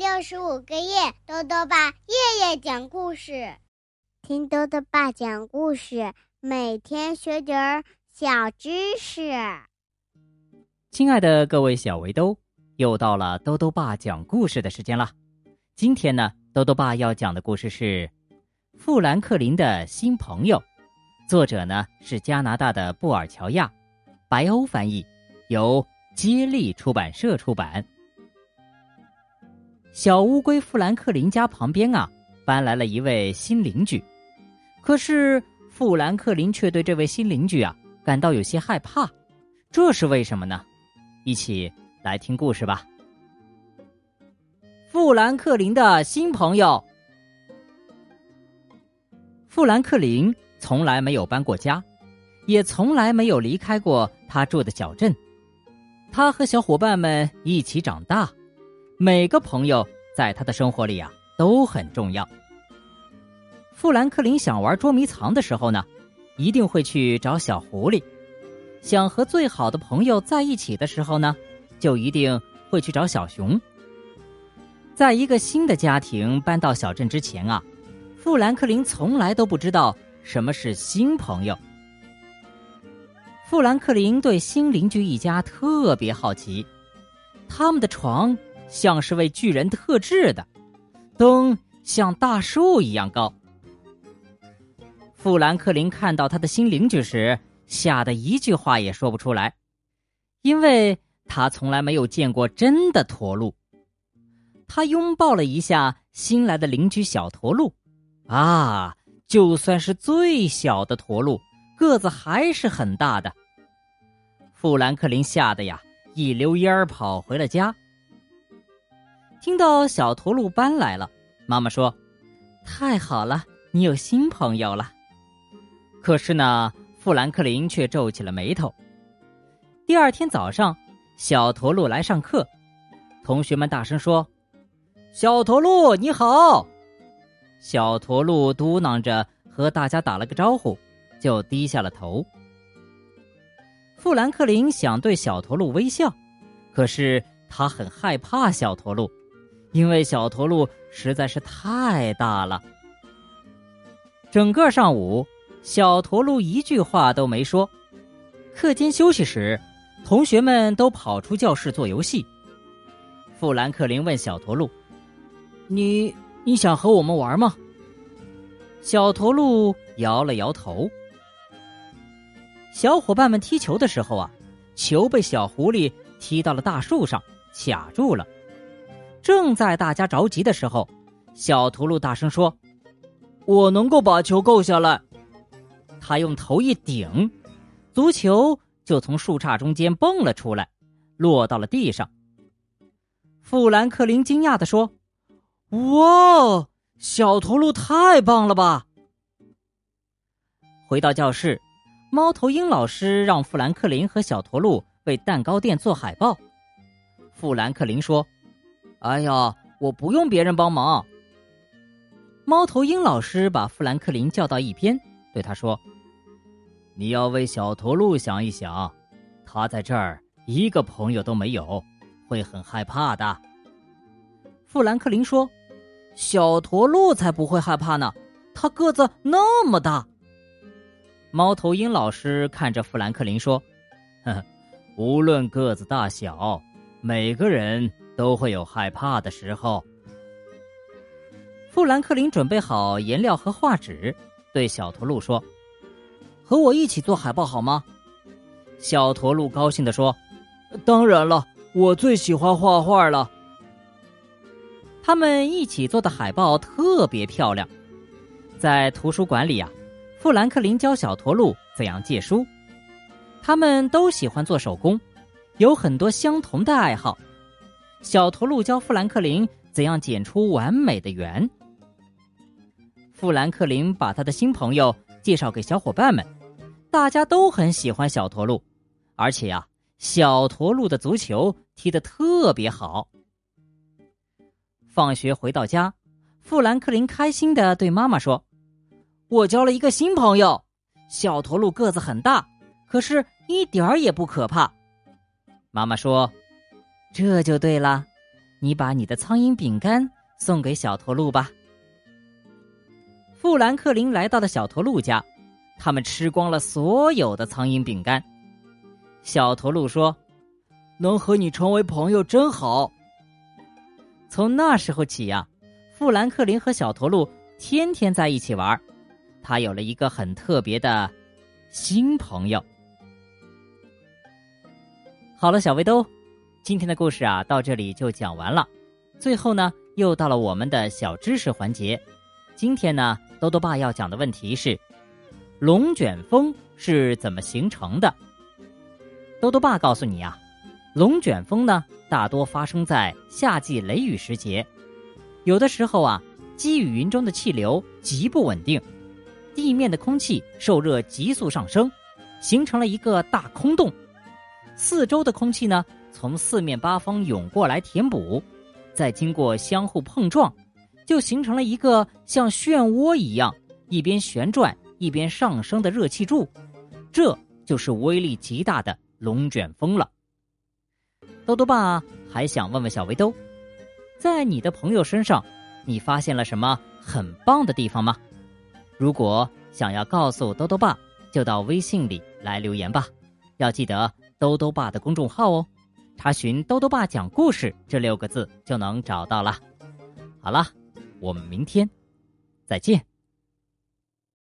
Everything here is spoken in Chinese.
六十五个夜，豆豆爸夜夜讲故事，听豆豆爸讲故事，每天学点儿小知识。亲爱的各位小围兜，又到了豆豆爸讲故事的时间了。今天呢，豆豆爸要讲的故事是《富兰克林的新朋友》，作者呢是加拿大的布尔乔亚，白欧翻译，由接力出版社出版。小乌龟富兰克林家旁边啊，搬来了一位新邻居，可是富兰克林却对这位新邻居啊感到有些害怕，这是为什么呢？一起来听故事吧。富兰克林的新朋友，富兰克林从来没有搬过家，也从来没有离开过他住的小镇，他和小伙伴们一起长大。每个朋友在他的生活里啊都很重要。富兰克林想玩捉迷藏的时候呢，一定会去找小狐狸；想和最好的朋友在一起的时候呢，就一定会去找小熊。在一个新的家庭搬到小镇之前啊，富兰克林从来都不知道什么是新朋友。富兰克林对新邻居一家特别好奇，他们的床。像是为巨人特制的，灯像大树一样高。富兰克林看到他的新邻居时，吓得一句话也说不出来，因为他从来没有见过真的驼鹿。他拥抱了一下新来的邻居小驼鹿，啊，就算是最小的驼鹿，个子还是很大的。富兰克林吓得呀，一溜烟儿跑回了家。听到小驼鹿搬来了，妈妈说：“太好了，你有新朋友了。”可是呢，富兰克林却皱起了眉头。第二天早上，小驼鹿来上课，同学们大声说：“小驼鹿你好！”小驼鹿嘟囔着和大家打了个招呼，就低下了头。富兰克林想对小驼鹿微笑，可是他很害怕小驼鹿。因为小驼鹿实在是太大了，整个上午，小驼鹿一句话都没说。课间休息时，同学们都跑出教室做游戏。富兰克林问小驼鹿：“你你想和我们玩吗？”小驼鹿摇了摇头。小伙伴们踢球的时候啊，球被小狐狸踢到了大树上，卡住了。正在大家着急的时候，小驼鹿大声说：“我能够把球够下来。”他用头一顶，足球就从树杈中间蹦了出来，落到了地上。富兰克林惊讶的说：“哇，小驼鹿太棒了吧！”回到教室，猫头鹰老师让富兰克林和小驼鹿为蛋糕店做海报。富兰克林说。哎呀，我不用别人帮忙。猫头鹰老师把富兰克林叫到一边，对他说：“你要为小驼鹿想一想，他在这儿一个朋友都没有，会很害怕的。”富兰克林说：“小驼鹿才不会害怕呢，他个子那么大。”猫头鹰老师看着富兰克林说：“呵呵，无论个子大小，每个人。”都会有害怕的时候。富兰克林准备好颜料和画纸，对小驼鹿说：“和我一起做海报好吗？”小驼鹿高兴的说：“当然了，我最喜欢画画了。”他们一起做的海报特别漂亮。在图书馆里啊，富兰克林教小驼鹿怎样借书。他们都喜欢做手工，有很多相同的爱好。小驼鹿教富兰克林怎样剪出完美的圆。富兰克林把他的新朋友介绍给小伙伴们，大家都很喜欢小驼鹿，而且呀，小驼鹿的足球踢得特别好。放学回到家，富兰克林开心的对妈妈说：“我交了一个新朋友，小驼鹿个子很大，可是一点儿也不可怕。”妈妈说。这就对了，你把你的苍蝇饼干送给小驼鹿吧。富兰克林来到了小驼鹿家，他们吃光了所有的苍蝇饼干。小驼鹿说：“能和你成为朋友真好。”从那时候起呀，富兰克林和小驼鹿天天在一起玩，他有了一个很特别的新朋友。好了，小围兜，今天的故事啊，到这里就讲完了。最后呢，又到了我们的小知识环节。今天呢，豆豆爸要讲的问题是：龙卷风是怎么形成的？豆豆爸告诉你啊，龙卷风呢，大多发生在夏季雷雨时节。有的时候啊，积雨云中的气流极不稳定，地面的空气受热急速上升，形成了一个大空洞。四周的空气呢，从四面八方涌过来填补，再经过相互碰撞。就形成了一个像漩涡一样一边旋转一边上升的热气柱，这就是威力极大的龙卷风了。豆豆爸还想问问小围兜，在你的朋友身上，你发现了什么很棒的地方吗？如果想要告诉豆豆爸，就到微信里来留言吧。要记得豆豆爸的公众号哦，查询“兜兜爸讲故事”这六个字就能找到了。好了。我们明天再见。